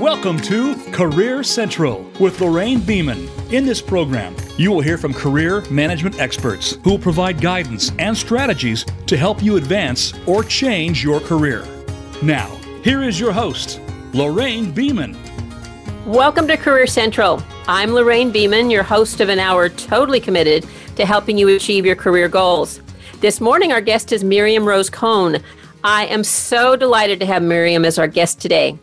Welcome to Career Central with Lorraine Beeman. In this program, you will hear from career management experts who will provide guidance and strategies to help you advance or change your career. Now, here is your host, Lorraine Beeman. Welcome to Career Central. I'm Lorraine Beeman, your host of an hour totally committed to helping you achieve your career goals. This morning, our guest is Miriam Rose Cohn. I am so delighted to have Miriam as our guest today.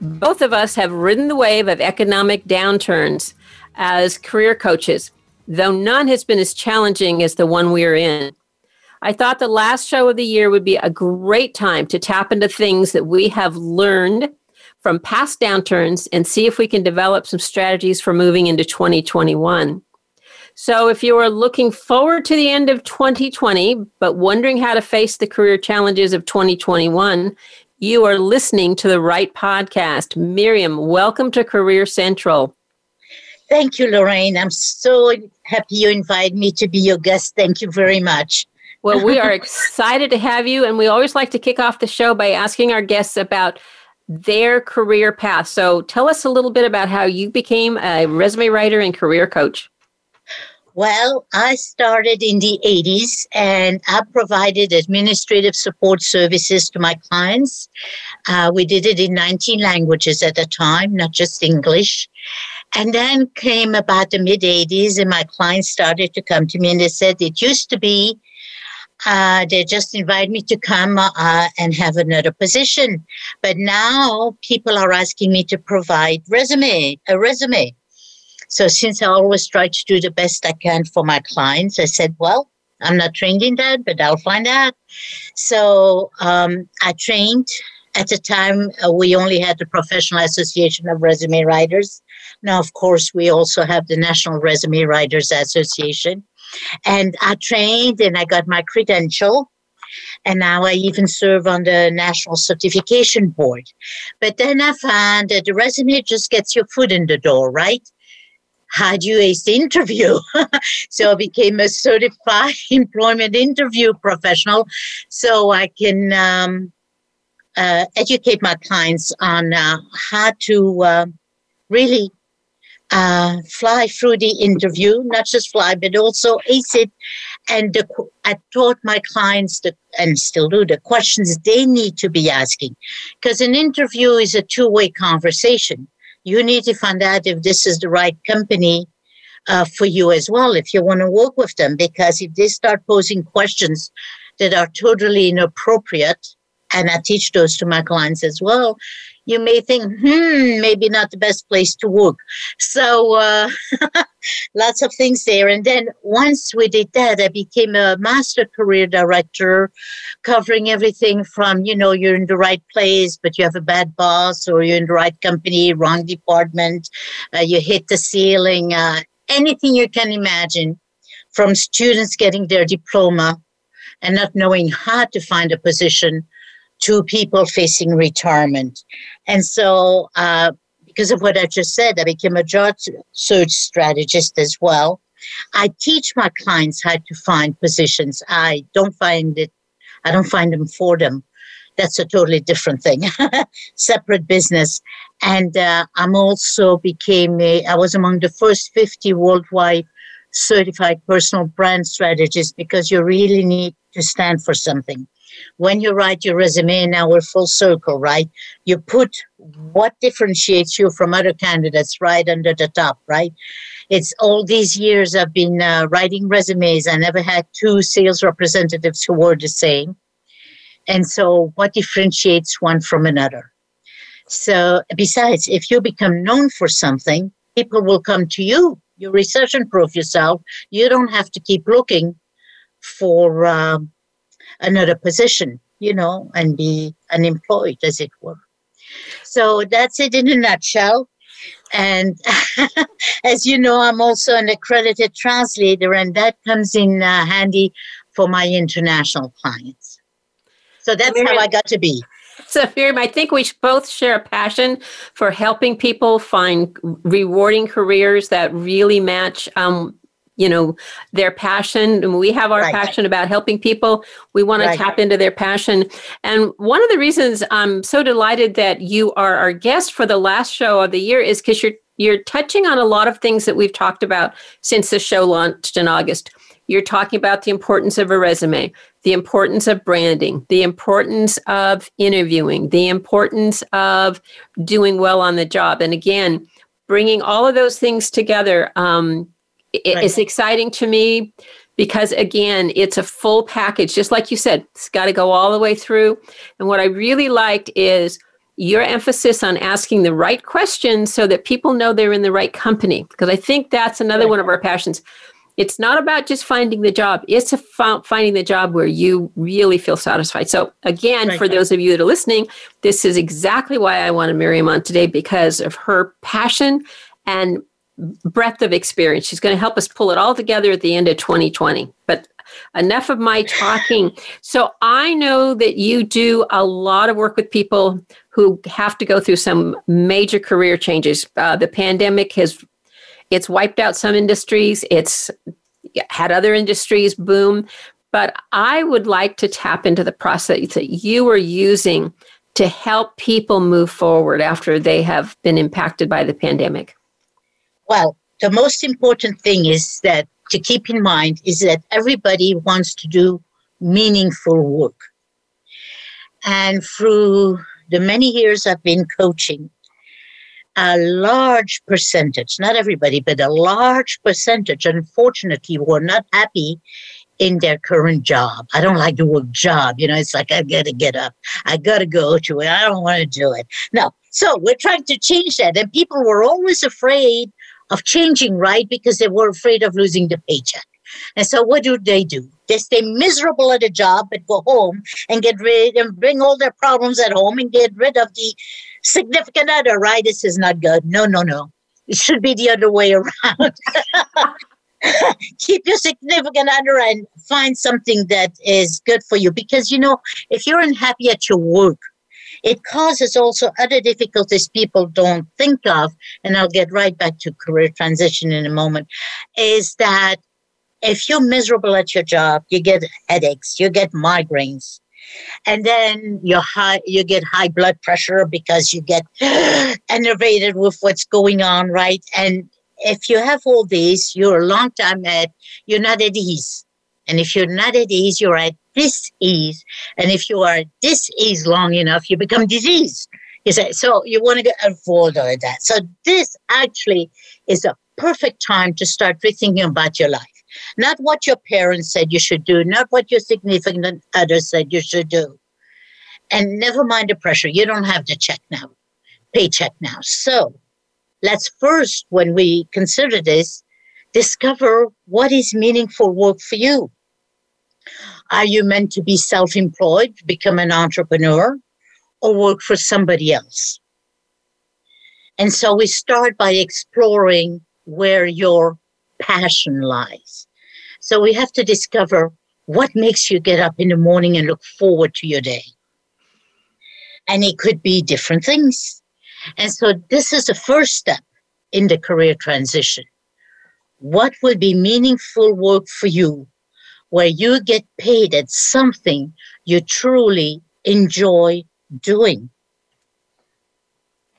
Both of us have ridden the wave of economic downturns as career coaches, though none has been as challenging as the one we are in. I thought the last show of the year would be a great time to tap into things that we have learned from past downturns and see if we can develop some strategies for moving into 2021. So, if you are looking forward to the end of 2020, but wondering how to face the career challenges of 2021, you are listening to the right podcast. Miriam, welcome to Career Central. Thank you, Lorraine. I'm so happy you invited me to be your guest. Thank you very much. well, we are excited to have you, and we always like to kick off the show by asking our guests about their career path. So tell us a little bit about how you became a resume writer and career coach. Well, I started in the 80s and I provided administrative support services to my clients. Uh, we did it in 19 languages at the time, not just English. And then came about the mid 80s, and my clients started to come to me and they said, It used to be uh, they just invited me to come uh, and have another position. But now people are asking me to provide resume, a resume. So since I always try to do the best I can for my clients, I said, well, I'm not trained in that, but I'll find out. So um, I trained. At the time, uh, we only had the Professional Association of Resume Writers. Now, of course, we also have the National Resume Writers Association. And I trained and I got my credential. And now I even serve on the National Certification Board. But then I found that the resume just gets your foot in the door, right? How do you ace interview? so I became a certified employment interview professional so I can um, uh, educate my clients on uh, how to uh, really uh, fly through the interview, not just fly, but also ace it. And the, I taught my clients the, and still do the questions they need to be asking. Because an interview is a two way conversation you need to find out if this is the right company uh, for you as well, if you want to work with them. Because if they start posing questions that are totally inappropriate, and I teach those to my clients as well, you may think, hmm, maybe not the best place to work. So, uh, lots of things there. And then once we did that, I became a master career director, covering everything from, you know, you're in the right place, but you have a bad boss, or you're in the right company, wrong department, uh, you hit the ceiling, uh, anything you can imagine from students getting their diploma and not knowing how to find a position to people facing retirement. And so, uh, because of what I just said, I became a job search strategist as well. I teach my clients how to find positions. I don't find it, I don't find them for them. That's a totally different thing, separate business. And uh, I'm also became a, I was among the first 50 worldwide certified personal brand strategists because you really need to stand for something when you write your resume, now we're full circle, right? You put what differentiates you from other candidates right under the top, right? It's all these years I've been uh, writing resumes. I never had two sales representatives who were the same. And so, what differentiates one from another? So, besides, if you become known for something, people will come to you. You research and prove yourself. You don't have to keep looking for um, another position, you know, and be unemployed, as it were. So that's it in a nutshell. And as you know, I'm also an accredited translator, and that comes in uh, handy for my international clients. So that's Miriam, how I got to be. So, Miriam, I think we both share a passion for helping people find rewarding careers that really match um, you know their passion. We have our right. passion about helping people. We want right. to tap into their passion. And one of the reasons i'm so delighted that you are our guest for the last show of the year is because you're you're touching on a lot of things that we've talked about since the show launched in august. You're talking about the importance of a resume the importance of branding the importance of interviewing the importance of doing well on the job. And again bringing all of those things together um, right. is exciting to me because again it's a full package just like you said it's got to go all the way through and what i really liked is your emphasis on asking the right questions so that people know they're in the right company because i think that's another one of our passions it's not about just finding the job it's about finding the job where you really feel satisfied so again right. for those of you that are listening this is exactly why i wanted miriam on today because of her passion and breadth of experience. She's going to help us pull it all together at the end of 2020. But enough of my talking. So I know that you do a lot of work with people who have to go through some major career changes. Uh, the pandemic has it's wiped out some industries. It's had other industries boom. But I would like to tap into the process that you are using to help people move forward after they have been impacted by the pandemic. Well, the most important thing is that to keep in mind is that everybody wants to do meaningful work. And through the many years I've been coaching, a large percentage, not everybody, but a large percentage, unfortunately, were not happy in their current job. I don't like the word job. You know, it's like, I got to get up. I got to go to it. I don't want to do it. No. So we're trying to change that. And people were always afraid of changing right because they were afraid of losing the paycheck. And so what do they do? They stay miserable at a job but go home and get rid and bring all their problems at home and get rid of the significant other, right? This is not good. No, no, no. It should be the other way around. Keep your significant other and find something that is good for you. Because you know, if you're unhappy at your work, it causes also other difficulties people don't think of, and I'll get right back to career transition in a moment, is that if you're miserable at your job, you get headaches, you get migraines, and then you high you get high blood pressure because you get enervated with what's going on, right? And if you have all these, you're a long time at you're not at ease. And if you're not at ease, you're at dis-ease. And if you are at dis-ease long enough, you become diseased. You say, so you want to avoid all of that. So this actually is a perfect time to start rethinking about your life. Not what your parents said you should do, not what your significant other said you should do. And never mind the pressure. You don't have the check now, paycheck now. So let's first, when we consider this, discover what is meaningful work for you. Are you meant to be self employed, become an entrepreneur, or work for somebody else? And so we start by exploring where your passion lies. So we have to discover what makes you get up in the morning and look forward to your day. And it could be different things. And so this is the first step in the career transition. What will be meaningful work for you where you get paid at something you truly enjoy doing.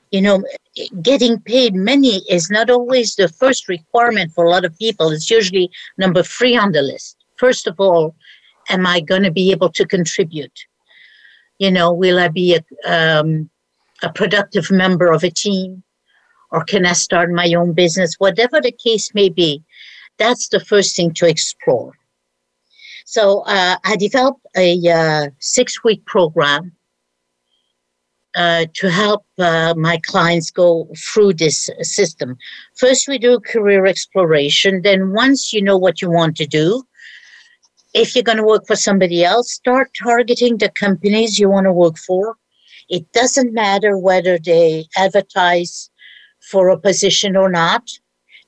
You know, getting paid money is not always the first requirement for a lot of people. It's usually number three on the list. First of all, am I going to be able to contribute? You know, will I be a, um, a productive member of a team? Or can I start my own business? Whatever the case may be, that's the first thing to explore. So uh, I developed a uh, six week program uh, to help uh, my clients go through this system. First, we do career exploration. Then, once you know what you want to do, if you're going to work for somebody else, start targeting the companies you want to work for. It doesn't matter whether they advertise for a position or not,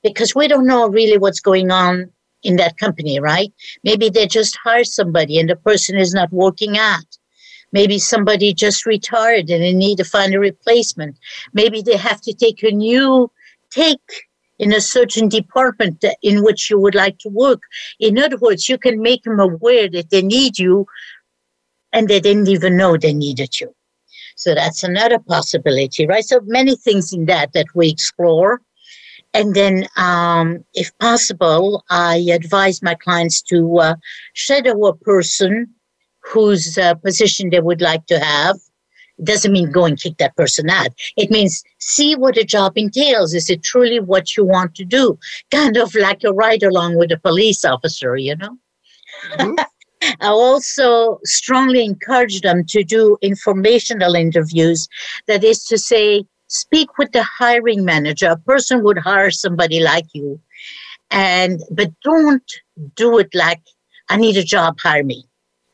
because we don't know really what's going on in that company, right? Maybe they just hired somebody and the person is not working out. Maybe somebody just retired and they need to find a replacement. Maybe they have to take a new take in a certain department in which you would like to work. In other words, you can make them aware that they need you and they didn't even know they needed you. So that's another possibility, right? So many things in that that we explore. And then, um, if possible, I advise my clients to uh, shadow a person whose uh, position they would like to have. It doesn't mean go and kick that person out. It means see what a job entails. Is it truly what you want to do? Kind of like a ride along with a police officer, you know? Mm-hmm. I also strongly encourage them to do informational interviews. That is to say, speak with the hiring manager. A person would hire somebody like you, and but don't do it like I need a job, hire me.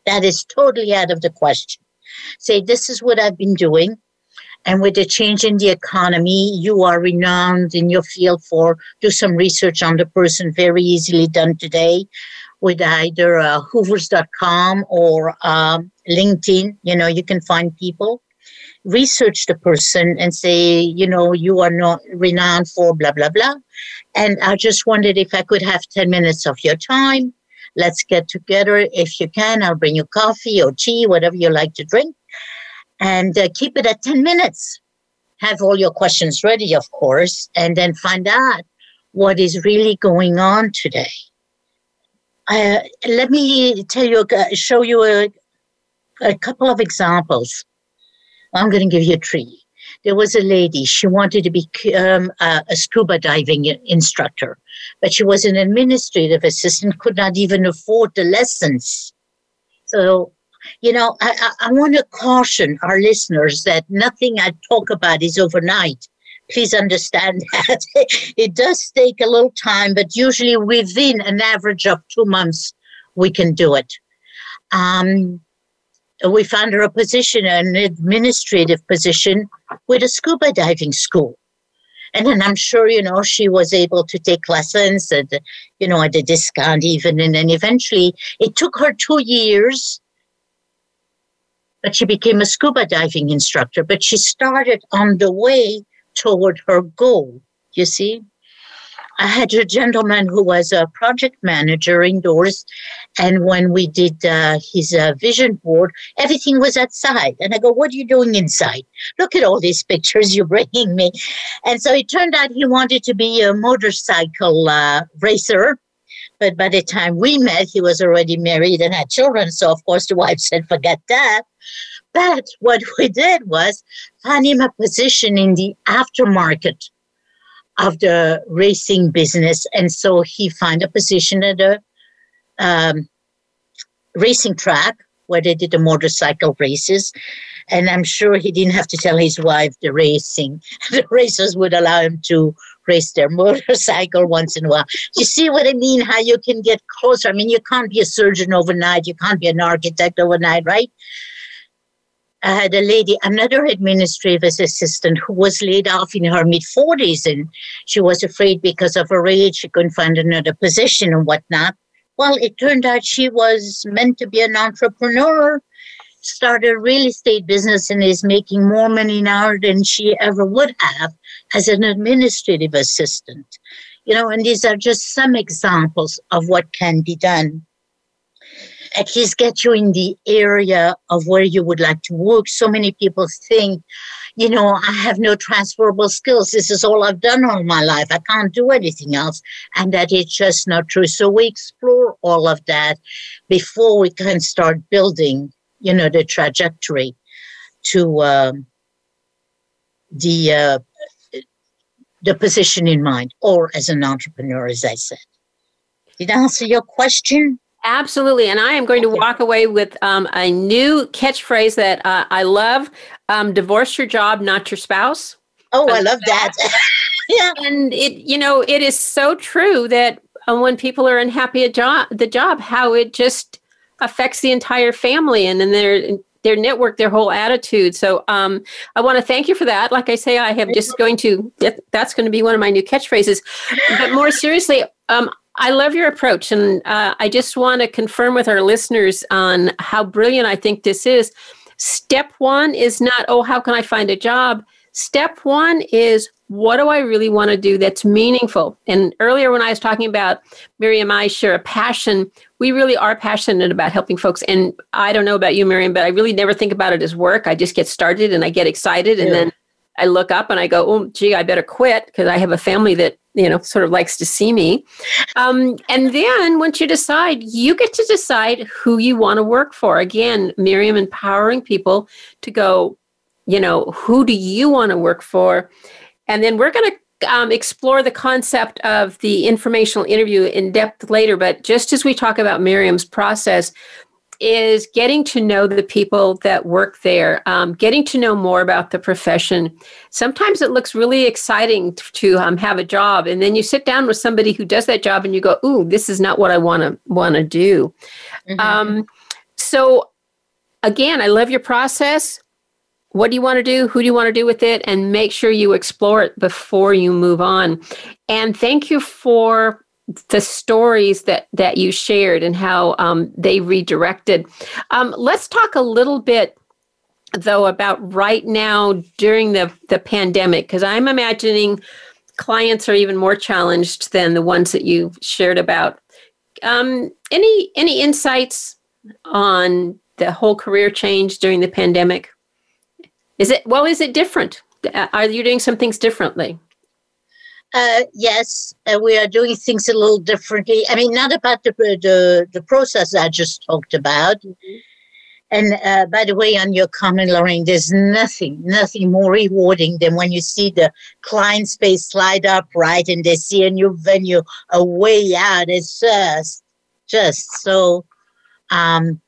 That is totally out of the question. Say this is what I've been doing. And with the change in the economy, you are renowned in your field for do some research on the person, very easily done today with either uh, hoovers.com or um, LinkedIn. You know, you can find people, research the person and say, you know, you are not renowned for blah, blah, blah. And I just wondered if I could have 10 minutes of your time. Let's get together. If you can, I'll bring you coffee or tea, whatever you like to drink. And uh, keep it at 10 minutes. Have all your questions ready, of course, and then find out what is really going on today uh, let me tell you, uh, show you a, a couple of examples. I'm going to give you a tree. There was a lady, she wanted to become a, a scuba diving instructor, but she was an administrative assistant, could not even afford the lessons. So, you know, I, I, I want to caution our listeners that nothing I talk about is overnight please understand that it does take a little time, but usually within an average of two months, we can do it. Um, we found her a position, an administrative position with a scuba diving school. And then I'm sure, you know, she was able to take lessons at, you know, at a discount even. And then eventually it took her two years, but she became a scuba diving instructor. But she started on the way toward her goal. You see? I had a gentleman who was a project manager indoors, and when we did uh, his uh, vision board, everything was outside. And I go, "What are you doing inside? Look at all these pictures you're bringing me." And so it turned out he wanted to be a motorcycle uh, racer, but by the time we met, he was already married and had children. So of course the wife said, "Forget that." But what we did was find him a position in the aftermarket of the racing business. And so he found a position at a um, racing track where they did the motorcycle races. And I'm sure he didn't have to tell his wife the racing. The racers would allow him to race their motorcycle once in a while. You see what I mean? How you can get closer. I mean, you can't be a surgeon overnight. You can't be an architect overnight, right? I had a lady, another administrative assistant who was laid off in her mid 40s and she was afraid because of her age she couldn't find another position and whatnot. Well, it turned out she was meant to be an entrepreneur, started a real estate business and is making more money now than she ever would have as an administrative assistant. You know, and these are just some examples of what can be done at least get you in the area of where you would like to work. So many people think, you know, I have no transferable skills. This is all I've done all my life. I can't do anything else. And that is just not true. So we explore all of that before we can start building, you know, the trajectory to um, the uh, the position in mind, or as an entrepreneur, as I said. Did I answer your question? Absolutely. And I am going to walk away with um, a new catchphrase that uh, I love um, divorce your job, not your spouse. Oh, I love that. yeah. And it, you know, it is so true that uh, when people are unhappy at job, the job, how it just affects the entire family and then their their network, their whole attitude. So um, I want to thank you for that. Like I say, I have just going to that's going to be one of my new catchphrases. But more seriously, um, I love your approach. And uh, I just want to confirm with our listeners on how brilliant I think this is. Step one is not, oh, how can I find a job? Step one is, what do I really want to do that's meaningful? And earlier, when I was talking about Miriam, I share a passion. We really are passionate about helping folks. And I don't know about you, Miriam, but I really never think about it as work. I just get started and I get excited. And yeah. then I look up and I go, oh, gee, I better quit because I have a family that, you know, sort of likes to see me. Um, and then once you decide, you get to decide who you want to work for. Again, Miriam empowering people to go, you know, who do you want to work for? And then we're going to um, explore the concept of the informational interview in depth later. But just as we talk about Miriam's process, is getting to know the people that work there, um, getting to know more about the profession. Sometimes it looks really exciting to, to um, have a job, and then you sit down with somebody who does that job, and you go, "Ooh, this is not what I want to want to do." Mm-hmm. Um, so, again, I love your process. What do you want to do? Who do you want to do with it? And make sure you explore it before you move on. And thank you for the stories that that you shared and how um, they redirected. Um, let's talk a little bit though about right now during the the pandemic because I'm imagining clients are even more challenged than the ones that you shared about. Um, any any insights on the whole career change during the pandemic? Is it well? Is it different? Are you doing some things differently? Uh, yes, uh, we are doing things a little differently. I mean, not about the the, the process I just talked about. Mm-hmm. And uh, by the way, on your comment, Lorraine, there's nothing, nothing more rewarding than when you see the client space slide up, right, and they see a new venue, a way out. It's just, just so, um,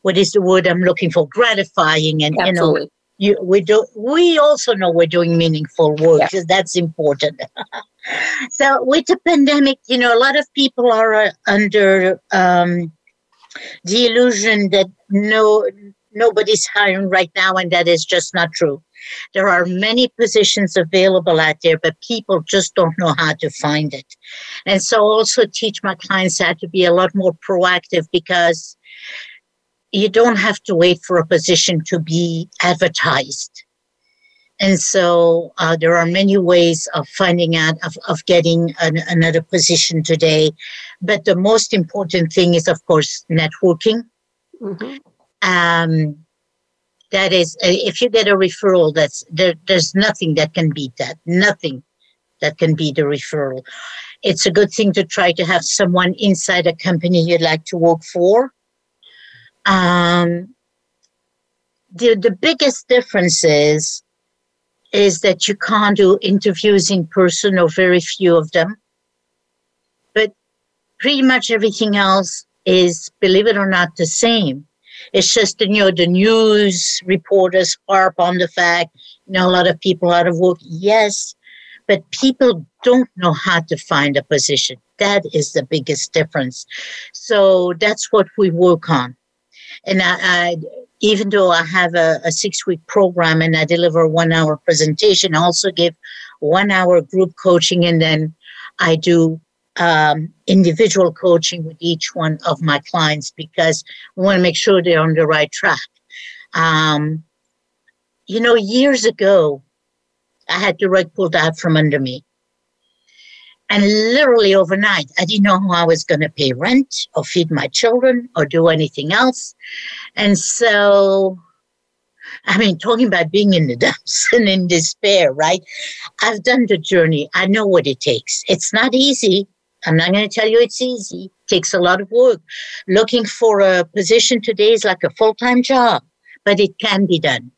what is the word I'm looking for? Gratifying and, Absolutely. you know, you, we do we also know we're doing meaningful work because yeah. that's important. So with the pandemic you know a lot of people are uh, under um, the illusion that no nobody's hiring right now and that is just not true. There are many positions available out there but people just don't know how to find it. And so also teach my clients how to be a lot more proactive because you don't have to wait for a position to be advertised. And so uh, there are many ways of finding out, of, of getting an, another position today. But the most important thing is, of course, networking. Mm-hmm. Um, that is, uh, if you get a referral, that's there, there's nothing that can beat that. Nothing that can beat the referral. It's a good thing to try to have someone inside a company you'd like to work for um, the, the biggest difference is, is that you can't do interviews in person or very few of them. But pretty much everything else is, believe it or not, the same. It's just, you know, the news reporters harp on the fact, you know, a lot of people out of work. Yes, but people don't know how to find a position. That is the biggest difference. So that's what we work on. And I, I even though I have a, a six week program and I deliver one hour presentation, I also give one hour group coaching and then I do um, individual coaching with each one of my clients because we want to make sure they're on the right track. Um, you know, years ago, I had the rug pulled out from under me. And literally overnight, I didn't know how I was going to pay rent or feed my children or do anything else. And so, I mean, talking about being in the dumps and in despair, right? I've done the journey. I know what it takes. It's not easy. I'm not going to tell you it's easy. It takes a lot of work. Looking for a position today is like a full time job, but it can be done.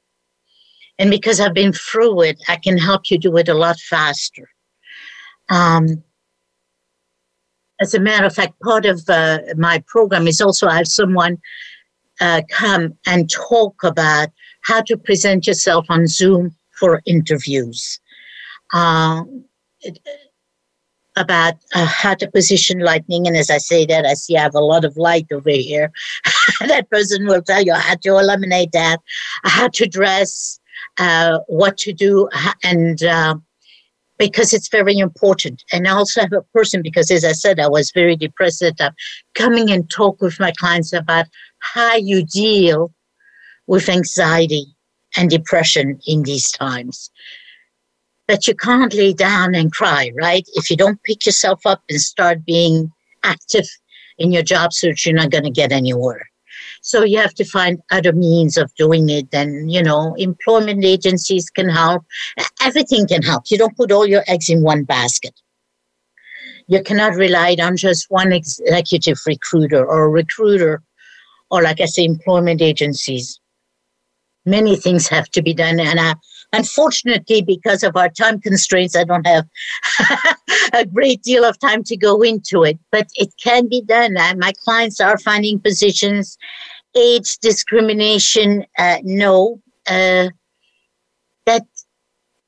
And because I've been through it, I can help you do it a lot faster. Um, as a matter of fact, part of uh, my program is also I have someone uh, come and talk about how to present yourself on Zoom for interviews. Uh, about uh, how to position lightning. And as I say that, I see I have a lot of light over here. that person will tell you how to eliminate that, how to dress, uh, what to do, and uh, because it's very important. And I also have a person because, as I said, I was very depressed at that coming and talk with my clients about how you deal with anxiety and depression in these times. but you can't lay down and cry, right? If you don't pick yourself up and start being active in your job search, you're not going to get anywhere. So you have to find other means of doing it. And, you know, employment agencies can help. Everything can help. You don't put all your eggs in one basket. You cannot rely on just one executive recruiter or recruiter or, like I say, employment agencies. Many things have to be done. And I, unfortunately, because of our time constraints, I don't have a great deal of time to go into it, but it can be done. And my clients are finding positions age discrimination, uh, no. Uh, that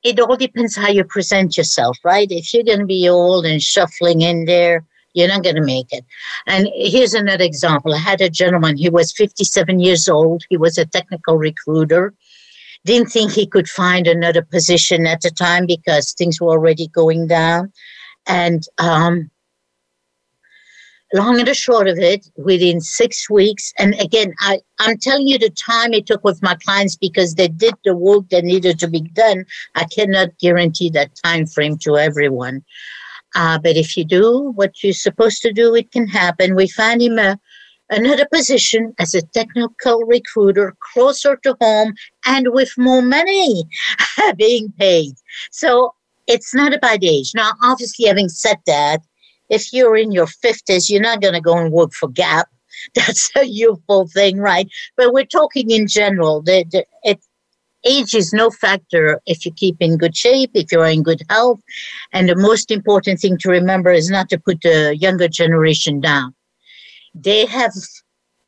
it all depends how you present yourself, right? If you're going to be old and shuffling in there, you're not going to make it. And here's another example. I had a gentleman, he was 57 years old. He was a technical recruiter. Didn't think he could find another position at the time because things were already going down. And um, long and the short of it, within six weeks, and again, I, I'm telling you the time it took with my clients because they did the work that needed to be done. I cannot guarantee that time frame to everyone. Uh, but if you do what you're supposed to do, it can happen. We found him a, another position as a technical recruiter closer to home and with more money being paid. So it's not about age. Now, obviously, having said that, if you're in your 50s, you're not going to go and work for Gap. That's a youthful thing, right? But we're talking in general. The, the, it, age is no factor if you keep in good shape, if you're in good health. And the most important thing to remember is not to put the younger generation down. They have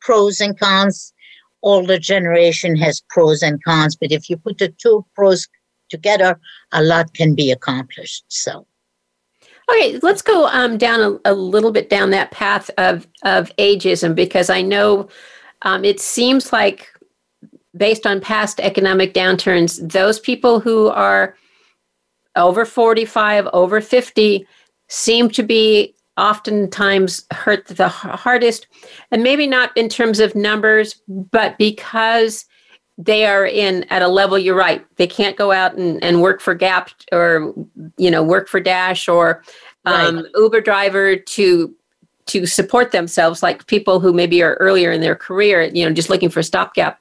pros and cons. Older generation has pros and cons. But if you put the two pros together, a lot can be accomplished. So. Okay, let's go um, down a, a, little bit down that path of of ageism because I know um, it seems like, based on past economic downturns, those people who are over forty five, over fifty, seem to be oftentimes hurt the hardest, and maybe not in terms of numbers, but because they are in at a level you're right they can't go out and, and work for gap or you know work for dash or um, right. uber driver to to support themselves like people who maybe are earlier in their career you know just looking for a stopgap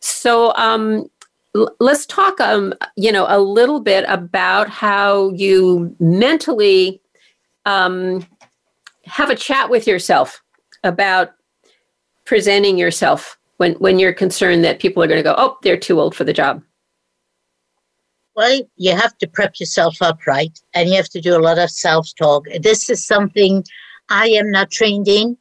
so um, l- let's talk um, you know a little bit about how you mentally um, have a chat with yourself about presenting yourself when when you're concerned that people are going to go, oh, they're too old for the job? Well, you have to prep yourself up, right? And you have to do a lot of self talk. This is something I am not trained in,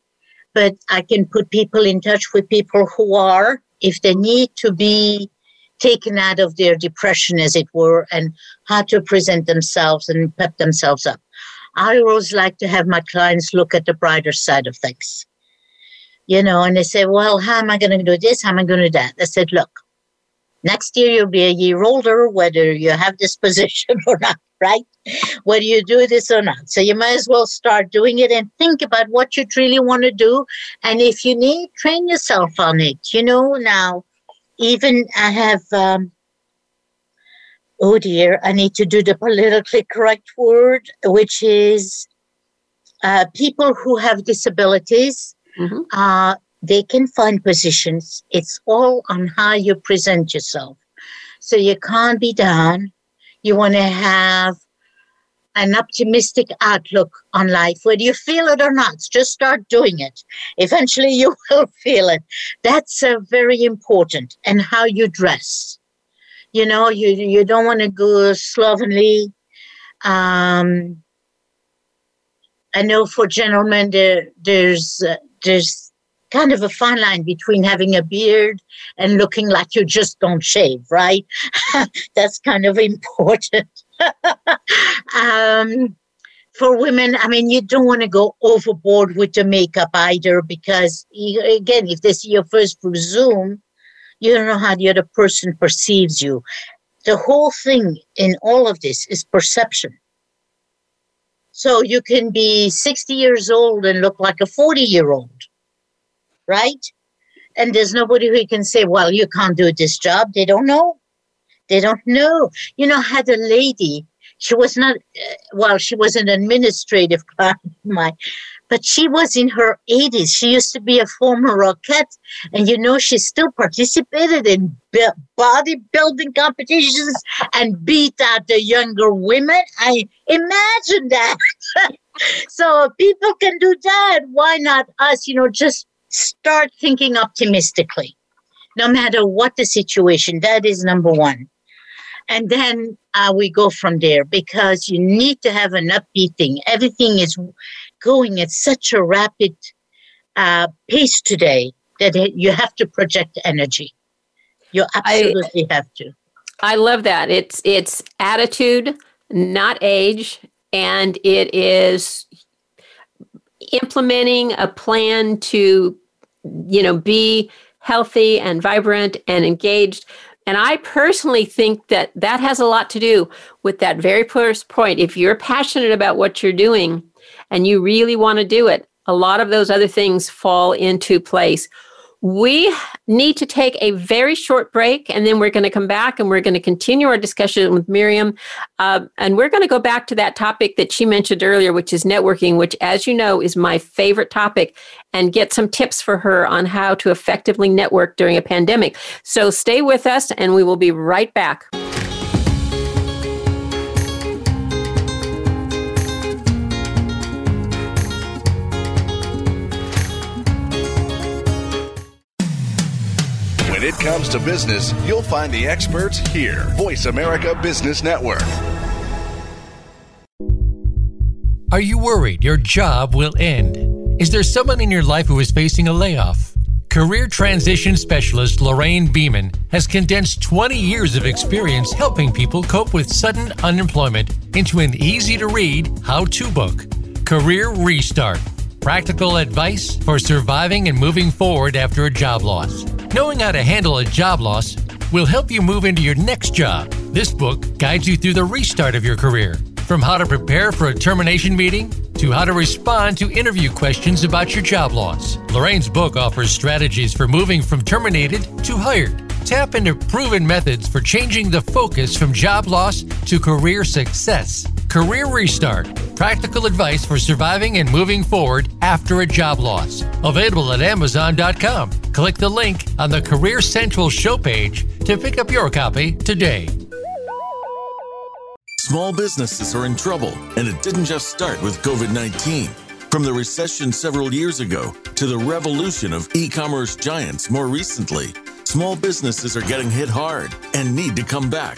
but I can put people in touch with people who are, if they need to be taken out of their depression, as it were, and how to present themselves and pep themselves up. I always like to have my clients look at the brighter side of things you know, and they say, well, how am I going to do this? How am I going to do that? I said, look, next year you'll be a year older, whether you have this position or not, right? Whether you do this or not. So you might as well start doing it and think about what you really want to do. And if you need, train yourself on it. You know, now, even I have, um, oh dear, I need to do the politically correct word, which is uh, people who have disabilities Mm-hmm. Uh, they can find positions. It's all on how you present yourself. So you can't be down. You want to have an optimistic outlook on life, whether you feel it or not. Just start doing it. Eventually, you will feel it. That's uh, very important. And how you dress. You know, you you don't want to go slovenly. Um, I know for gentlemen, there there's uh, there's kind of a fine line between having a beard and looking like you just don't shave, right? That's kind of important. um, for women, I mean, you don't want to go overboard with the makeup either because, again, if they see your first Zoom, you don't know how the other person perceives you. The whole thing in all of this is perception. So you can be 60 years old and look like a 40 year old, right? And there's nobody who can say, well, you can't do this job. They don't know. They don't know. You know, I had a lady, she was not, uh, well, she was an administrative client of mine, but she was in her 80s. She used to be a former Rockette, and you know, she still participated in bodybuilding competitions and beat out the younger women. I imagine that. so people can do that. Why not us? You know, just start thinking optimistically, no matter what the situation. That is number one. And then uh, we go from there because you need to have an upbeat thing. Everything is going at such a rapid uh, pace today that you have to project energy. You absolutely I, have to. I love that. It's it's attitude, not age, and it is implementing a plan to you know be healthy and vibrant and engaged and I personally think that that has a lot to do with that very first point. If you're passionate about what you're doing, and you really want to do it, a lot of those other things fall into place. We need to take a very short break and then we're going to come back and we're going to continue our discussion with Miriam. Uh, and we're going to go back to that topic that she mentioned earlier, which is networking, which, as you know, is my favorite topic, and get some tips for her on how to effectively network during a pandemic. So stay with us and we will be right back. When it comes to business, you'll find the experts here. Voice America Business Network. Are you worried your job will end? Is there someone in your life who is facing a layoff? Career transition specialist Lorraine Beeman has condensed 20 years of experience helping people cope with sudden unemployment into an easy to read how to book Career Restart Practical advice for surviving and moving forward after a job loss. Knowing how to handle a job loss will help you move into your next job. This book guides you through the restart of your career, from how to prepare for a termination meeting to how to respond to interview questions about your job loss. Lorraine's book offers strategies for moving from terminated to hired. Tap into proven methods for changing the focus from job loss to career success. Career Restart Practical advice for surviving and moving forward after a job loss. Available at Amazon.com. Click the link on the Career Central show page to pick up your copy today. Small businesses are in trouble, and it didn't just start with COVID 19. From the recession several years ago to the revolution of e commerce giants more recently, small businesses are getting hit hard and need to come back.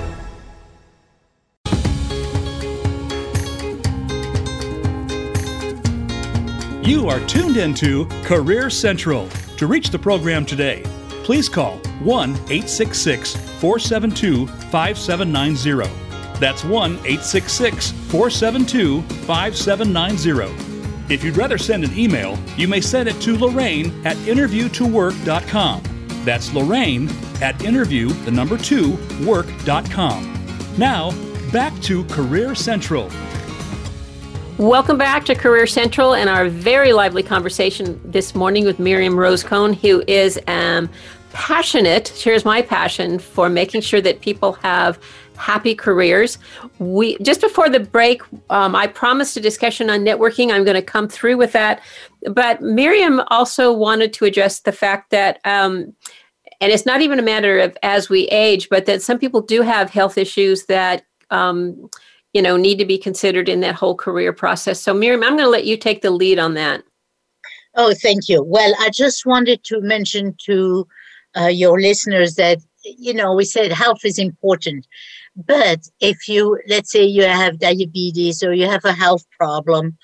You are tuned into Career Central. To reach the program today, please call 1 866 472 5790. That's 1 866 472 5790. If you'd rather send an email, you may send it to Lorraine at interviewtowork.com. That's Lorraine at interview, the number two, work.com. Now, back to Career Central. Welcome back to Career Central and our very lively conversation this morning with Miriam Rose Cohn, who is um, passionate, shares my passion for making sure that people have happy careers. We just before the break, um, I promised a discussion on networking. I'm going to come through with that, but Miriam also wanted to address the fact that. Um, and it's not even a matter of as we age, but that some people do have health issues that um, you know need to be considered in that whole career process. So miriam i'm going to let you take the lead on that. Oh thank you. Well i just wanted to mention to uh, your listeners that you know we said health is important but if you let's say you have diabetes or you have a health problem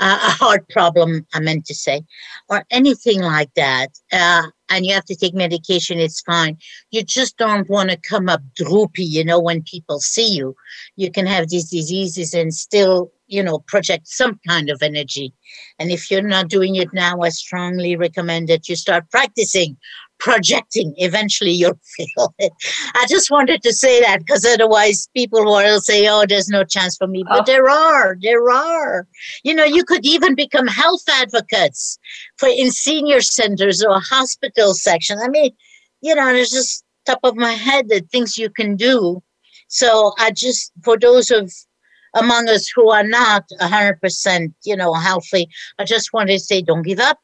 uh, a heart problem i meant to say or anything like that uh, and you have to take medication, it's fine. You just don't want to come up droopy, you know, when people see you. You can have these diseases and still you know, project some kind of energy. And if you're not doing it now, I strongly recommend that you start practicing projecting. Eventually, you'll feel it. I just wanted to say that because otherwise, people will say, "Oh, there's no chance for me," but oh. there are. There are. You know, you could even become health advocates for in senior centers or hospital sections. I mean, you know, there's just top of my head the things you can do. So I just for those of among us who are not 100%, you know, healthy, I just want to say don't give up.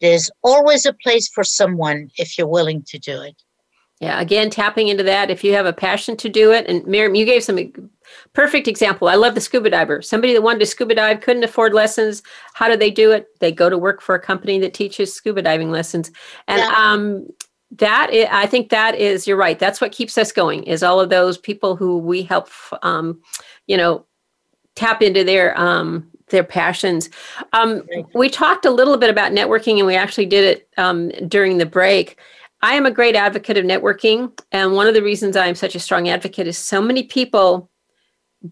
There's always a place for someone if you're willing to do it. Yeah, again, tapping into that. If you have a passion to do it, and Myriam, you gave some perfect example. I love the scuba diver. Somebody that wanted to scuba dive couldn't afford lessons. How do they do it? They go to work for a company that teaches scuba diving lessons. And yeah. um, that is, I think that is, you're right. That's what keeps us going. Is all of those people who we help, um, you know, tap into their um, their passions. Um, we talked a little bit about networking, and we actually did it um, during the break. I am a great advocate of networking, and one of the reasons I am such a strong advocate is so many people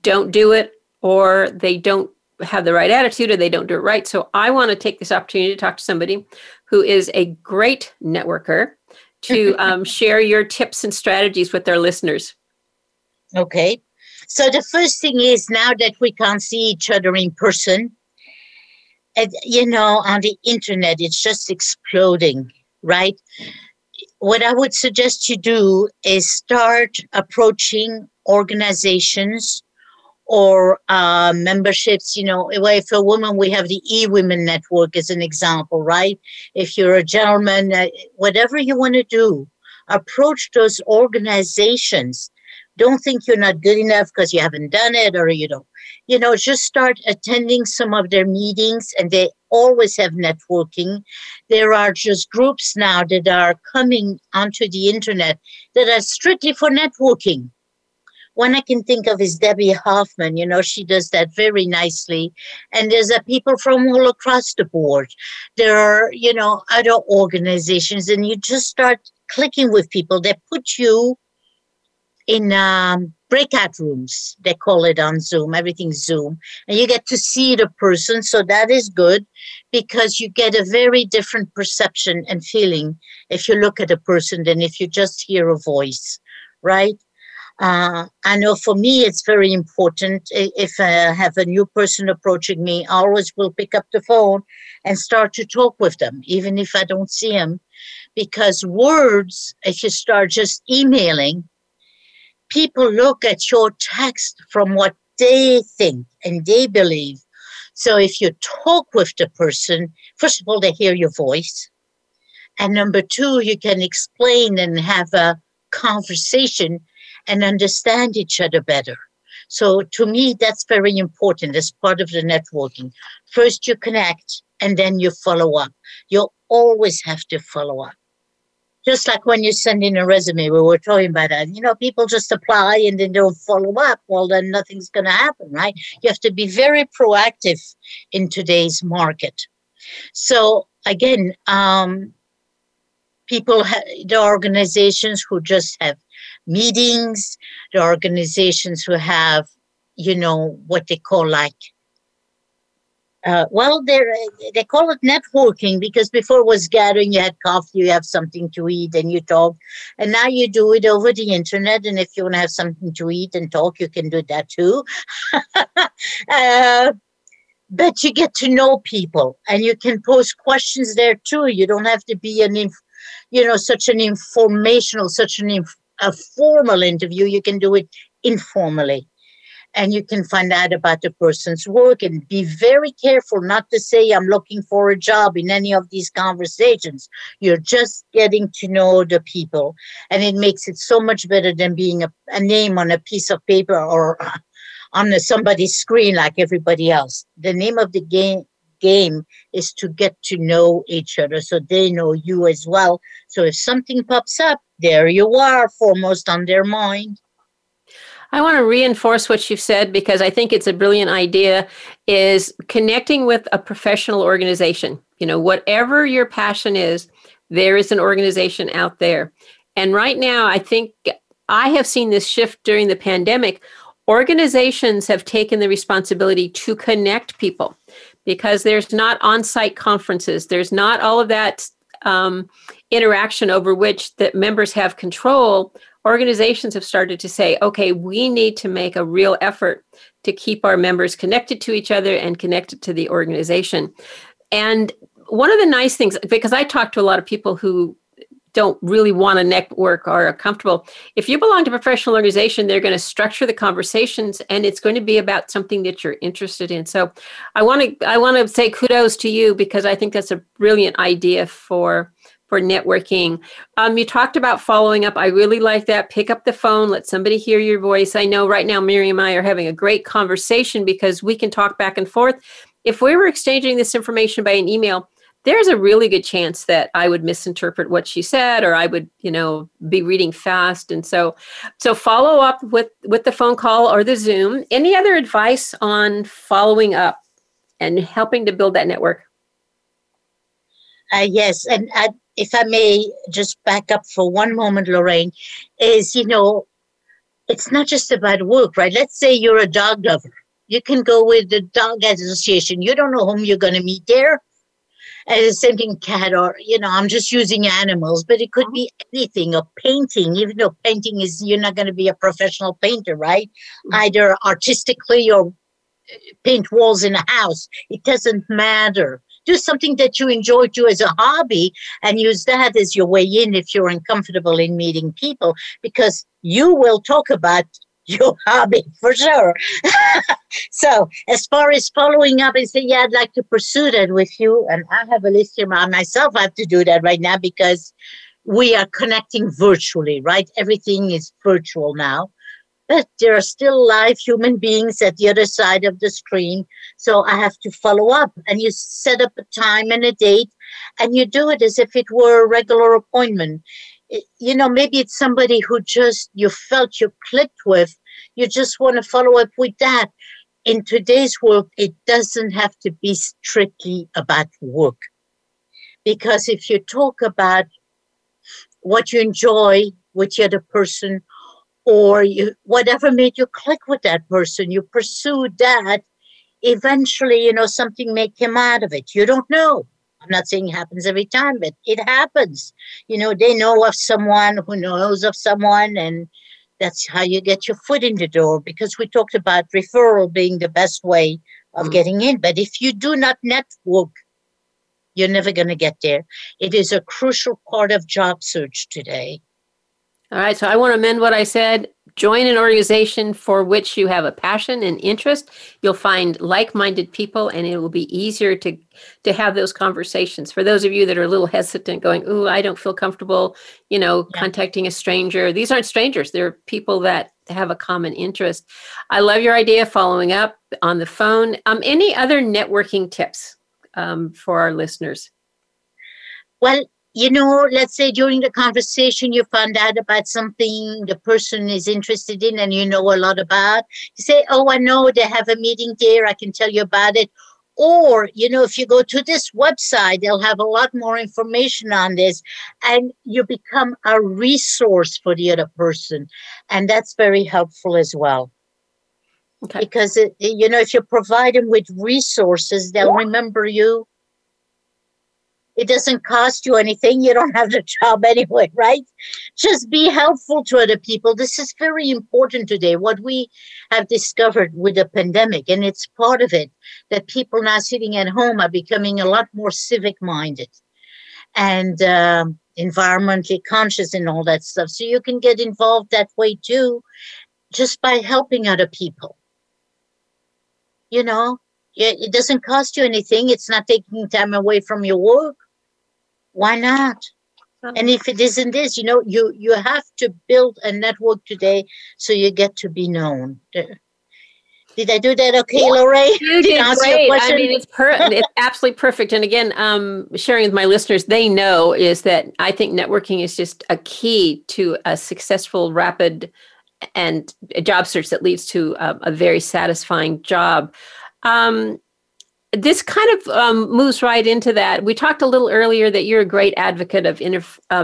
don't do it, or they don't have the right attitude, or they don't do it right. So I want to take this opportunity to talk to somebody who is a great networker to um, share your tips and strategies with our listeners. Okay. So the first thing is now that we can't see each other in person, and you know, on the internet, it's just exploding, right? What I would suggest you do is start approaching organizations or uh, memberships. You know, if a woman, we have the E Women Network as an example, right? If you're a gentleman, uh, whatever you want to do, approach those organizations don't think you're not good enough because you haven't done it or you don't you know just start attending some of their meetings and they always have networking there are just groups now that are coming onto the internet that are strictly for networking one I can think of is Debbie Hoffman. You know, she does that very nicely. And there's a people from all across the board. There are, you know, other organizations, and you just start clicking with people that put you in um, breakout rooms. They call it on Zoom. Everything's Zoom, and you get to see the person. So that is good because you get a very different perception and feeling if you look at a person than if you just hear a voice, right? Uh, I know for me it's very important. If I have a new person approaching me, I always will pick up the phone and start to talk with them, even if I don't see them, because words, if you start just emailing, people look at your text from what they think and they believe. So if you talk with the person, first of all, they hear your voice. And number two, you can explain and have a conversation and understand each other better. So to me, that's very important as part of the networking. First, you connect and then you follow up. You always have to follow up just like when you send in a resume, we were talking about that. You know, people just apply and then don't follow up. Well, then nothing's going to happen, right? You have to be very proactive in today's market. So again, um, people, ha- the organizations who just have meetings, the organizations who have, you know, what they call like uh, well, they call it networking because before was gathering, you had coffee, you have something to eat, and you talk. And now you do it over the internet. And if you want to have something to eat and talk, you can do that too. uh, but you get to know people, and you can pose questions there too. You don't have to be an, inf- you know, such an informational, such an inf- a formal interview. You can do it informally and you can find out about the person's work and be very careful not to say i'm looking for a job in any of these conversations. You're just getting to know the people and it makes it so much better than being a, a name on a piece of paper or on somebody's screen like everybody else. The name of the game game is to get to know each other so they know you as well. So if something pops up there you are foremost on their mind I want to reinforce what you've said because I think it's a brilliant idea is connecting with a professional organization. You know, whatever your passion is, there is an organization out there. And right now, I think I have seen this shift during the pandemic. organizations have taken the responsibility to connect people because there's not on-site conferences there's not all of that um, interaction over which that members have control organizations have started to say okay we need to make a real effort to keep our members connected to each other and connected to the organization and one of the nice things because i talk to a lot of people who don't really want to network or are comfortable. If you belong to a professional organization, they're going to structure the conversations and it's going to be about something that you're interested in. So I want to I want to say kudos to you because I think that's a brilliant idea for for networking. Um, you talked about following up. I really like that. Pick up the phone, let somebody hear your voice. I know right now Myriam and I are having a great conversation because we can talk back and forth. If we were exchanging this information by an email, there's a really good chance that I would misinterpret what she said or I would, you know, be reading fast. And so so follow up with with the phone call or the Zoom. Any other advice on following up and helping to build that network? Uh, yes, and uh, if I may just back up for one moment, Lorraine, is you know, it's not just about work, right? Let's say you're a dog lover. You can go with the dog association. You don't know whom you're going to meet there and the same thing cat or you know i'm just using animals but it could be anything a painting even though painting is you're not going to be a professional painter right mm-hmm. either artistically or uh, paint walls in a house it doesn't matter do something that you enjoy do as a hobby and use that as your way in if you're uncomfortable in meeting people because you will talk about your hobby for sure. so as far as following up and say, yeah, I'd like to pursue that with you. And I have a list here myself. I have to do that right now because we are connecting virtually, right? Everything is virtual now. But there are still live human beings at the other side of the screen. So I have to follow up. And you set up a time and a date and you do it as if it were a regular appointment you know, maybe it's somebody who just you felt you clicked with. You just want to follow up with that. In today's world, it doesn't have to be strictly about work. Because if you talk about what you enjoy with the other person, or you, whatever made you click with that person, you pursue that, eventually, you know, something may come out of it. You don't know. I'm not saying it happens every time, but it happens. You know, they know of someone who knows of someone, and that's how you get your foot in the door. Because we talked about referral being the best way of mm. getting in. But if you do not network, you're never going to get there. It is a crucial part of job search today. All right, so I want to amend what I said. Join an organization for which you have a passion and interest. You'll find like-minded people, and it will be easier to to have those conversations. For those of you that are a little hesitant, going, "Ooh, I don't feel comfortable," you know, yeah. contacting a stranger. These aren't strangers; they're people that have a common interest. I love your idea. Following up on the phone. Um, any other networking tips um, for our listeners? Well, you know, let's say during the conversation you found out about something the person is interested in and you know a lot about. You say, Oh, I know they have a meeting there, I can tell you about it. Or, you know, if you go to this website, they'll have a lot more information on this and you become a resource for the other person. And that's very helpful as well. Okay. Because, it, you know, if you provide them with resources, they'll remember you it doesn't cost you anything. You don't have the job anyway, right? Just be helpful to other people. This is very important today. What we have discovered with the pandemic, and it's part of it, that people now sitting at home are becoming a lot more civic minded and um, environmentally conscious and all that stuff. So you can get involved that way too, just by helping other people. You know, it doesn't cost you anything. It's not taking time away from your work why not? And if it isn't this, you know, you you have to build a network today so you get to be known. Did I do that okay, Lorraine? You did, great. I mean, it's per- it's absolutely perfect. And again, um, sharing with my listeners, they know is that I think networking is just a key to a successful, rapid, and job search that leads to a, a very satisfying job. Um, this kind of um, moves right into that. We talked a little earlier that you're a great advocate of,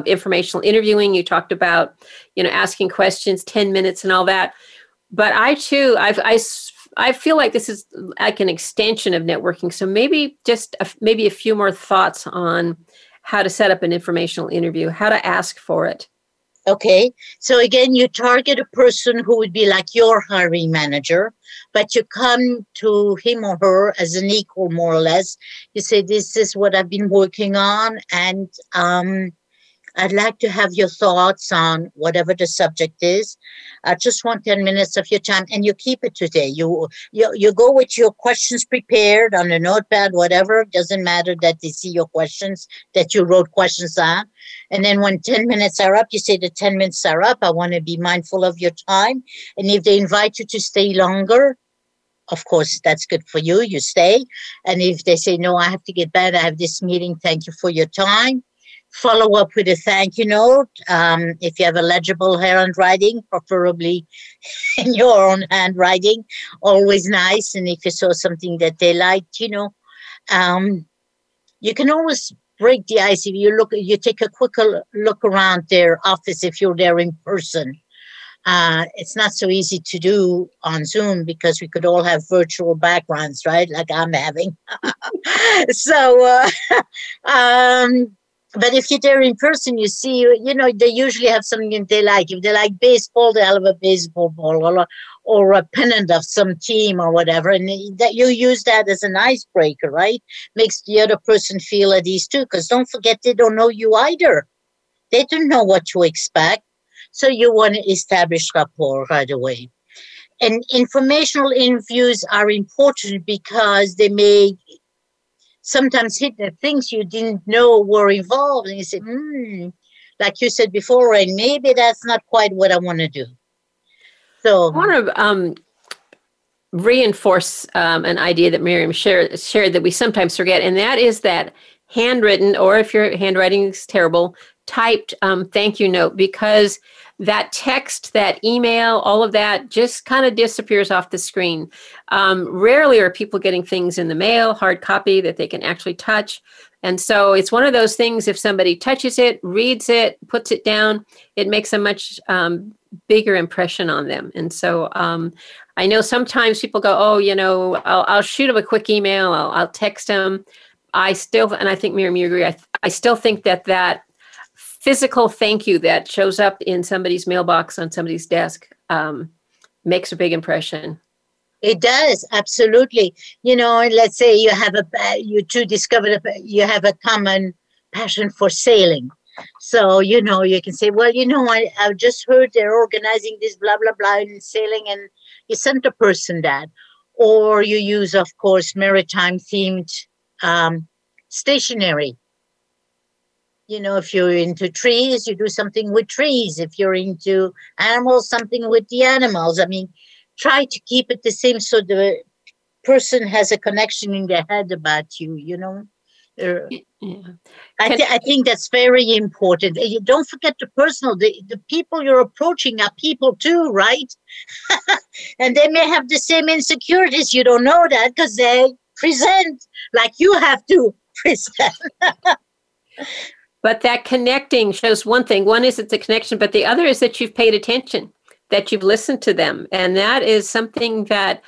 informational interviewing. You talked about, you know, asking questions, 10 minutes and all that. but I too, I've, I, I feel like this is like an extension of networking. So maybe just a, maybe a few more thoughts on how to set up an informational interview, how to ask for it. Okay. So again, you target a person who would be like your hiring manager, but you come to him or her as an equal, more or less. You say, This is what I've been working on, and um, I'd like to have your thoughts on whatever the subject is. I just want 10 minutes of your time and you keep it today. You, you, you go with your questions prepared on a notepad, whatever. It doesn't matter that they see your questions, that you wrote questions on. And then when 10 minutes are up, you say the 10 minutes are up. I want to be mindful of your time. And if they invite you to stay longer, of course, that's good for you. You stay. And if they say, no, I have to get back, I have this meeting, thank you for your time follow up with a thank you note. Um, if you have a legible handwriting, preferably in your own handwriting, always nice. And if you saw something that they liked, you know, um, you can always break the ice if you look. You take a quick look around their office if you're there in person. Uh, it's not so easy to do on Zoom because we could all have virtual backgrounds, right? Like I'm having. so, uh, um, but if you're there in person, you see, you know, they usually have something they like. If they like baseball, they'll have a baseball ball or, or a pennant of some team or whatever. And that you use that as an icebreaker, right? Makes the other person feel at ease too. Because don't forget, they don't know you either. They don't know what to expect. So you want to establish rapport right away. And informational interviews are important because they may sometimes hit the things you didn't know were involved, and you say, hmm, like you said before, and maybe that's not quite what I want to do. So I want to um, reinforce um, an idea that Myriam shared, shared that we sometimes forget, and that is that handwritten, or if your handwriting is terrible, typed um, thank you note because that text, that email, all of that just kind of disappears off the screen. Um, rarely are people getting things in the mail, hard copy that they can actually touch. And so it's one of those things, if somebody touches it, reads it, puts it down, it makes a much um, bigger impression on them. And so um, I know sometimes people go, oh, you know, I'll, I'll shoot them a quick email, I'll, I'll text them. I still, and I think Myriam, you agree, I, I still think that that physical thank you that shows up in somebody's mailbox on somebody's desk um, makes a big impression. It does absolutely. You know, let's say you have a you two discovered you have a common passion for sailing. So you know you can say, well, you know, I I've just heard they're organizing this blah blah blah in sailing, and you send a person that, or you use, of course, maritime themed um, stationery you know, if you're into trees, you do something with trees. If you're into animals, something with the animals. I mean, try to keep it the same so the person has a connection in their head about you, you know. Uh, yeah. I, th- I think that's very important. You don't forget the personal. The, the people you're approaching are people too, right? and they may have the same insecurities. You don't know that because they present like you have to present. But that connecting shows one thing. One is it's a connection, but the other is that you've paid attention, that you've listened to them. And that is something that,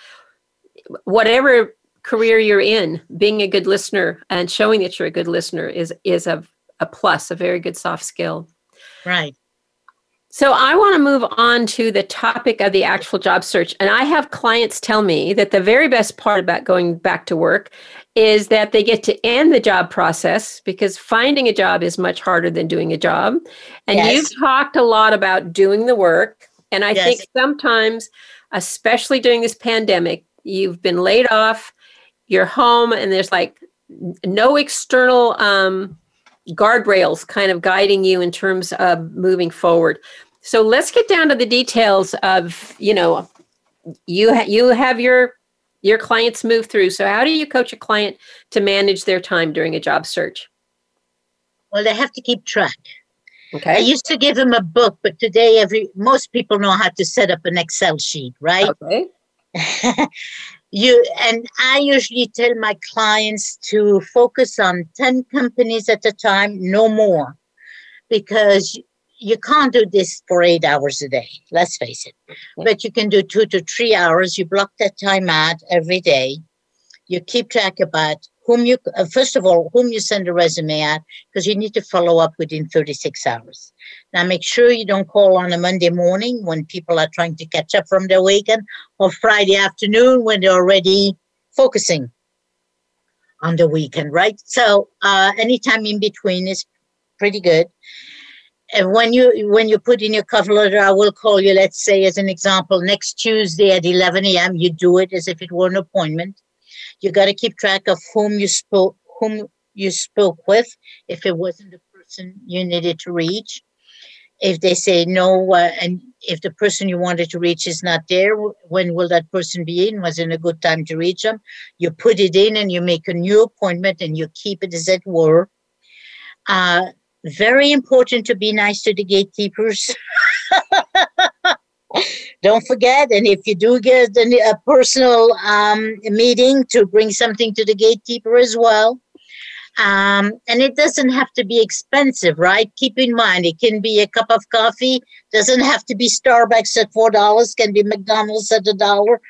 whatever career you're in, being a good listener and showing that you're a good listener is, is a, a plus, a very good soft skill. Right. So I want to move on to the topic of the actual job search. And I have clients tell me that the very best part about going back to work is that they get to end the job process because finding a job is much harder than doing a job. And yes. you've talked a lot about doing the work. And I yes. think sometimes, especially during this pandemic, you've been laid off, you're home, and there's like no external um, guardrails kind of guiding you in terms of moving forward. So let's get down to the details of, you know, you ha- you have your your clients move through. So, how do you coach a client to manage their time during a job search? Well, they have to keep track. Okay. I used to give them a book, but today every most people know how to set up an Excel sheet, right? Okay. you and I usually tell my clients to focus on 10 companies at a time, no more. Because you can't do this for eight hours a day, let's face it. But you can do two to three hours. You block that time out every day. You keep track about whom you, uh, first of all, whom you send a resume at, because you need to follow up within 36 hours. Now, make sure you don't call on a Monday morning when people are trying to catch up from their weekend or Friday afternoon when they're already focusing on the weekend, right? So, uh, anytime in between is pretty good and when you when you put in your cover letter, I will call you. Let's say, as an example, next Tuesday at 11 a.m. You do it as if it were an appointment. You got to keep track of whom you spoke whom you spoke with. If it wasn't the person you needed to reach, if they say no, uh, and if the person you wanted to reach is not there, when will that person be in? Was it a good time to reach them? You put it in and you make a new appointment and you keep it as it were. Uh, very important to be nice to the gatekeepers. Don't forget, and if you do get a personal um, meeting, to bring something to the gatekeeper as well. Um, and it doesn't have to be expensive, right? Keep in mind, it can be a cup of coffee. Doesn't have to be Starbucks at four dollars. Can be McDonald's at a dollar.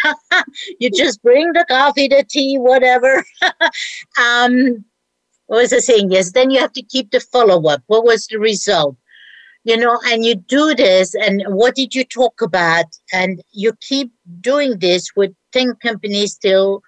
you just bring the coffee, the tea, whatever. um, what was I saying? Yes, then you have to keep the follow up. What was the result? You know, and you do this, and what did you talk about? And you keep doing this with 10 companies till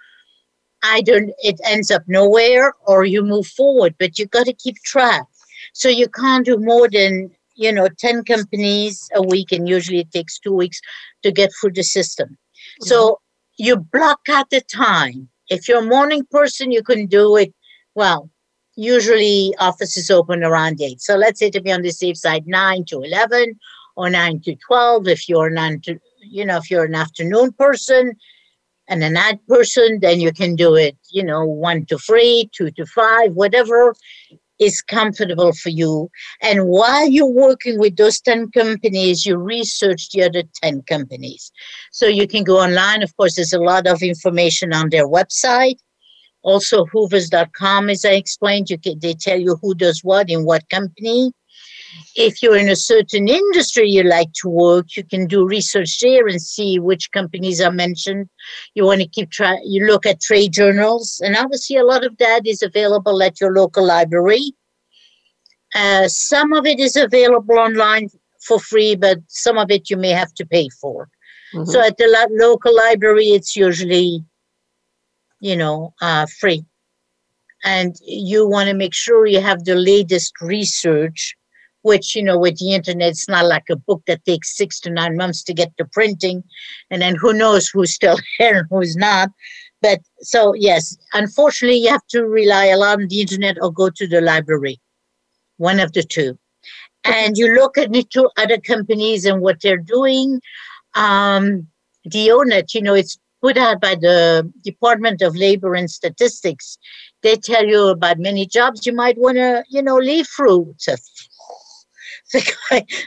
either it ends up nowhere or you move forward, but you got to keep track. So you can't do more than, you know, 10 companies a week, and usually it takes two weeks to get through the system. Mm-hmm. So you block out the time. If you're a morning person, you can do it. Well, usually offices open around 8. So let's say to be on the safe side, 9 to 11 or 9 to 12. If you're an, you know, if you're an afternoon person and a night person, then you can do it, you know, 1 to 3, 2 to 5, whatever is comfortable for you. And while you're working with those 10 companies, you research the other 10 companies. So you can go online. Of course, there's a lot of information on their website also, Hoovers.com, as I explained, you can, they tell you who does what in what company. If you're in a certain industry you like to work, you can do research there and see which companies are mentioned. You want to keep try. You look at trade journals, and obviously a lot of that is available at your local library. Uh, some of it is available online for free, but some of it you may have to pay for. Mm-hmm. So at the lo- local library, it's usually you know, uh, free. And you want to make sure you have the latest research, which, you know, with the internet, it's not like a book that takes six to nine months to get to printing. And then who knows who's still here and who's not. But so, yes, unfortunately, you have to rely a lot on the internet or go to the library, one of the two. And you look at the two other companies and what they're doing. Um, the O*NET, you know, it's put out by the Department of Labor and Statistics. They tell you about many jobs you might want to, you know, leave through.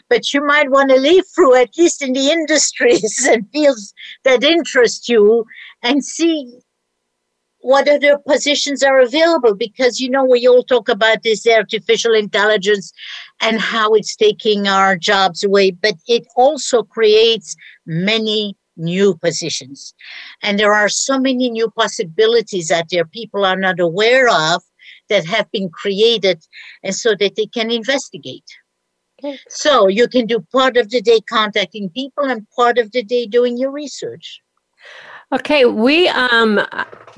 but you might want to leave through at least in the industries and fields that interest you and see what other positions are available because you know we all talk about this artificial intelligence and how it's taking our jobs away but it also creates many new positions. And there are so many new possibilities that there people are not aware of that have been created and so that they can investigate. Okay. So you can do part of the day contacting people and part of the day doing your research. Okay, we um,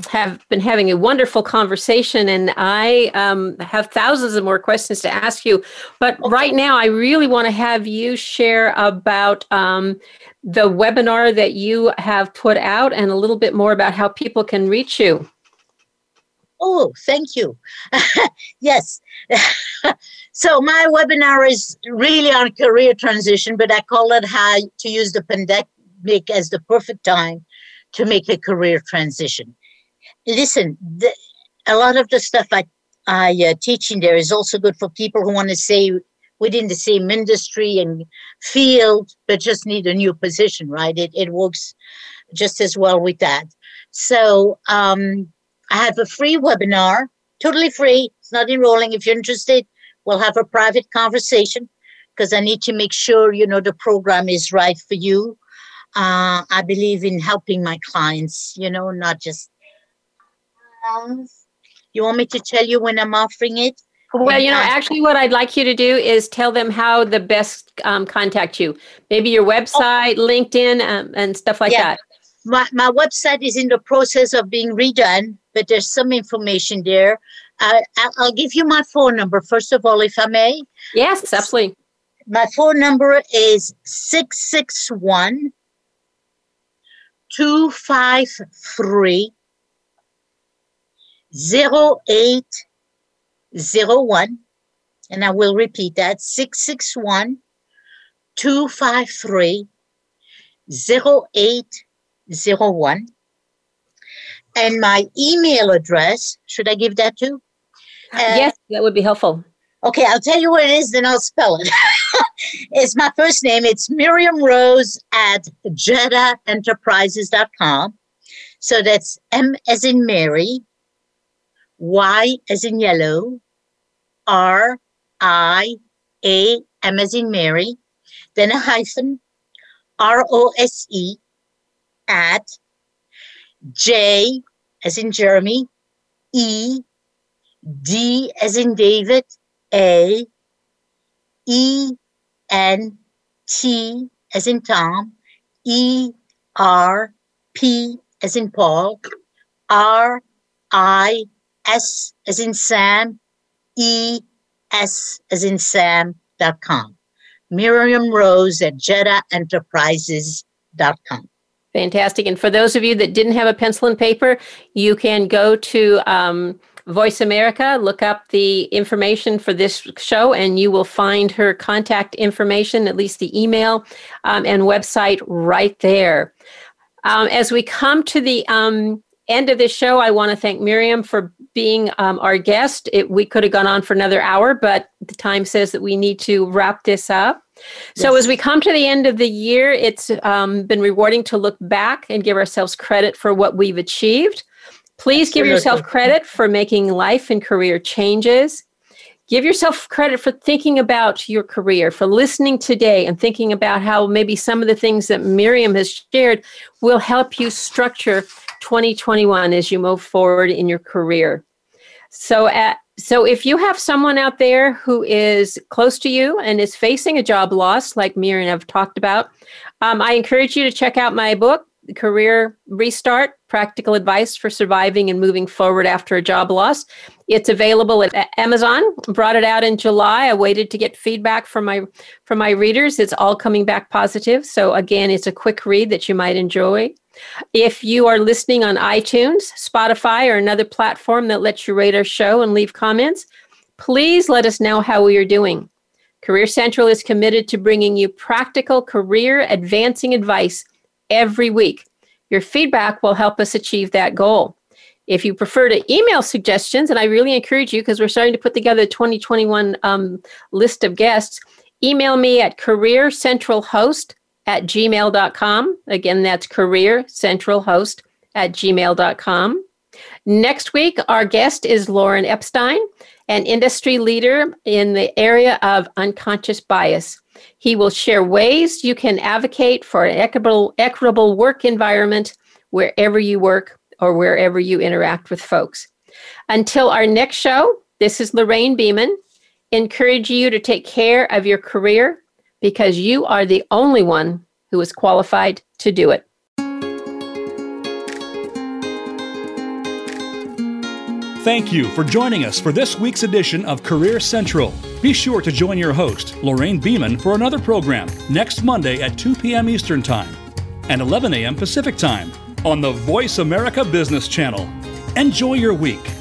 have been having a wonderful conversation, and I um, have thousands of more questions to ask you. But right now, I really want to have you share about um, the webinar that you have put out and a little bit more about how people can reach you. Oh, thank you. yes. so my webinar is really on career transition, but I call it how to use the pandemic as the perfect time to make a career transition. Listen, the, a lot of the stuff I, I uh, teach in there is also good for people who want to say within the same industry and field, but just need a new position, right? It, it works just as well with that. So um, I have a free webinar, totally free. It's not enrolling. If you're interested, we'll have a private conversation. because I need to make sure, you know, the program is right for you. Uh, I believe in helping my clients, you know, not just. you want me to tell you when I'm offering it? Well, you know, actually, what I'd like you to do is tell them how the best um, contact you. Maybe your website, oh. LinkedIn, um, and stuff like yeah. that. My, my website is in the process of being redone, but there's some information there. Uh, I'll give you my phone number, first of all, if I may. Yes, absolutely. My phone number is 661 253 0801. And I will repeat that 661 253 0801. And my email address, should I give that too? Uh, yes, that would be helpful. Okay, I'll tell you what it is, then I'll spell it. it's my first name. It's Myriam Rose at jedaenterprises.com. So that's M as in Mary, Y as in yellow, R I A M as in Mary, then a hyphen, R O S E, at J as in Jeremy, E, D as in David, A, E, N, T as in Tom, E, R, P as in Paul, R, I, S as in Sam, E, S as in Sam.com. Myriam Rose at jedaenterprises.com. Fantastic. And for those of you that didn't have a pencil and paper, you can go to um, Voice America, look up the information for this show, and you will find her contact information, at least the email um, and website right there. Um, as we come to the um, end of this show, I want to thank Myriam for being um, our guest. It, we could have gone on for another hour, but the time says that we need to wrap this up. So, yes. as we come to the end of the year, it's um, been rewarding to look back and give ourselves credit for what we've achieved. Please give yourself credit for making life and career changes. Give yourself credit for thinking about your career, for listening today and thinking about how maybe some of the things that Myriam has shared will help you structure 2021 as you move forward in your career. So, at, so if you have someone out there who is close to you and is facing a job loss, like Myriam I've talked about, um, I encourage you to check out my book, Career Restart Practical Advice for Surviving and Moving Forward After a Job Loss. It's available at Amazon. Brought it out in July. I waited to get feedback from my from my readers. It's all coming back positive. So again, it's a quick read that you might enjoy. If you are listening on iTunes, Spotify, or another platform that lets you rate our show and leave comments, please let us know how we are doing. Career Central is committed to bringing you practical career advancing advice every week. Your feedback will help us achieve that goal. If you prefer to email suggestions, and I really encourage you because we're starting to put together a 2021 um, list of guests, email me at careercentralhost at gmail.com. Again, that's careercentralhost at gmail.com. Next week, our guest is Lauren Epstein, an industry leader in the area of unconscious bias. He will share ways you can advocate for an equitable, equitable work environment wherever you work or wherever you interact with folks. Until our next show, this is Lorraine Beaman. Encourage you to take care of your career because you are the only one who is qualified to do it. Thank you for joining us for this week's edition of Career Central. Be sure to join your host, Lorraine Beaman, for another program next Monday at 2 p.m. Eastern Time and 11 a.m. Pacific Time on the Voice America Business Channel. Enjoy your week.